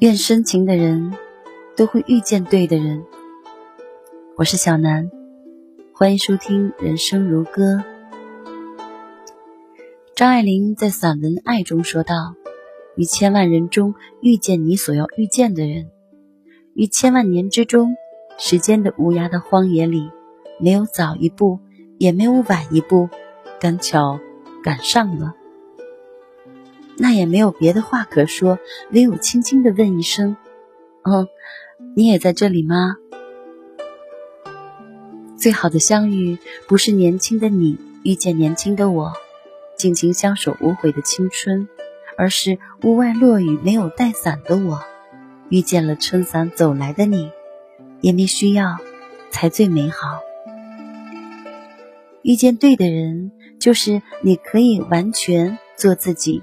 愿深情的人都会遇见对的人。我是小南，欢迎收听《人生如歌》。张爱玲在散文《爱》中说道：“于千万人中遇见你所要遇见的人，于千万年之中，时间的无涯的荒野里，没有早一步，也没有晚一步，刚巧赶上了。”那也没有别的话可说，唯有轻轻的问一声：“嗯，你也在这里吗？”最好的相遇，不是年轻的你遇见年轻的我，尽情相守无悔的青春，而是屋外落雨没有带伞的我，遇见了撑伞走来的你，也没需要，才最美好。遇见对的人，就是你可以完全做自己。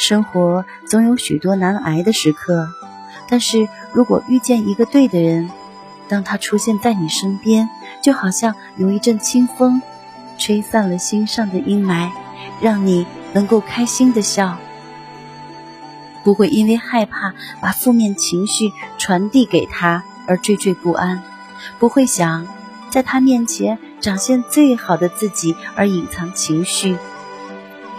生活总有许多难挨的时刻，但是如果遇见一个对的人，当他出现在你身边，就好像有一阵清风，吹散了心上的阴霾，让你能够开心的笑，不会因为害怕把负面情绪传递给他而惴惴不安，不会想在他面前展现最好的自己而隐藏情绪。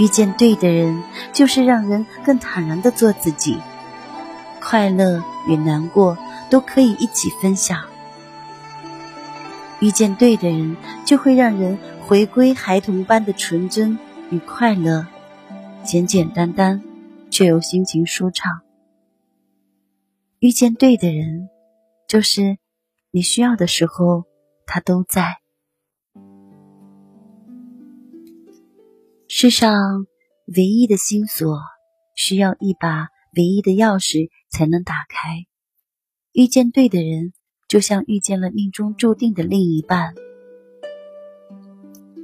遇见对的人，就是让人更坦然的做自己，快乐与难过都可以一起分享。遇见对的人，就会让人回归孩童般的纯真与快乐，简简单单，却又心情舒畅。遇见对的人，就是你需要的时候，他都在。世上唯一的心锁，需要一把唯一的钥匙才能打开。遇见对的人，就像遇见了命中注定的另一半。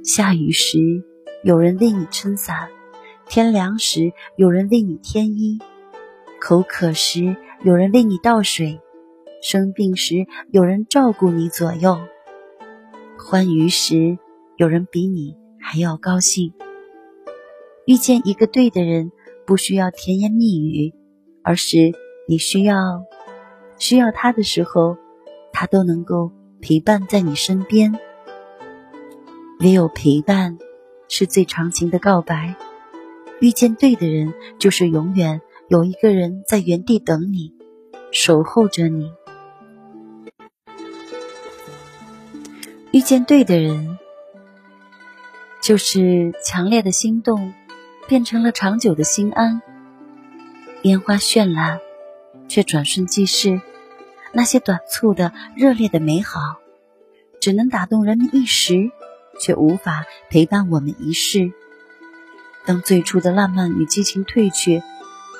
下雨时，有人为你撑伞；天凉时，有人为你添衣；口渴时，有人为你倒水；生病时，有人照顾你左右；欢愉时，有人比你还要高兴。遇见一个对的人，不需要甜言蜜语，而是你需要需要他的时候，他都能够陪伴在你身边。唯有陪伴，是最长情的告白。遇见对的人，就是永远有一个人在原地等你，守候着你。遇见对的人，就是强烈的心动。变成了长久的心安。烟花绚烂，却转瞬即逝。那些短促的、热烈的美好，只能打动人们一时，却无法陪伴我们一世。当最初的浪漫与激情褪去，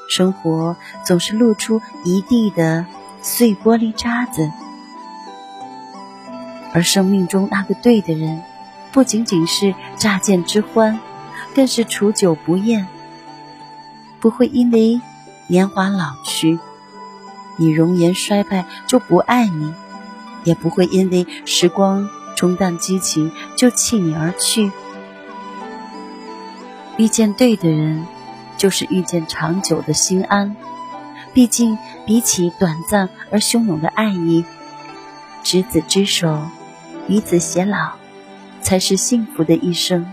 生活总是露出一地的碎玻璃渣子。而生命中那个对的人，不仅仅是乍见之欢。更是处久不厌，不会因为年华老去，你容颜衰败就不爱你，也不会因为时光冲淡激情就弃你而去。遇见对的人，就是遇见长久的心安。毕竟，比起短暂而汹涌的爱意，执子之手，与子偕老，才是幸福的一生。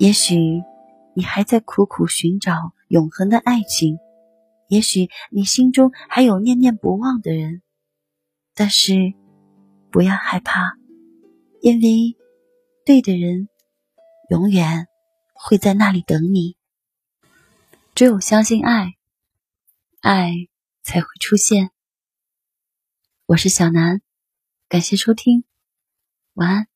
也许你还在苦苦寻找永恒的爱情，也许你心中还有念念不忘的人，但是不要害怕，因为对的人永远会在那里等你。只有相信爱，爱才会出现。我是小南，感谢收听，晚安。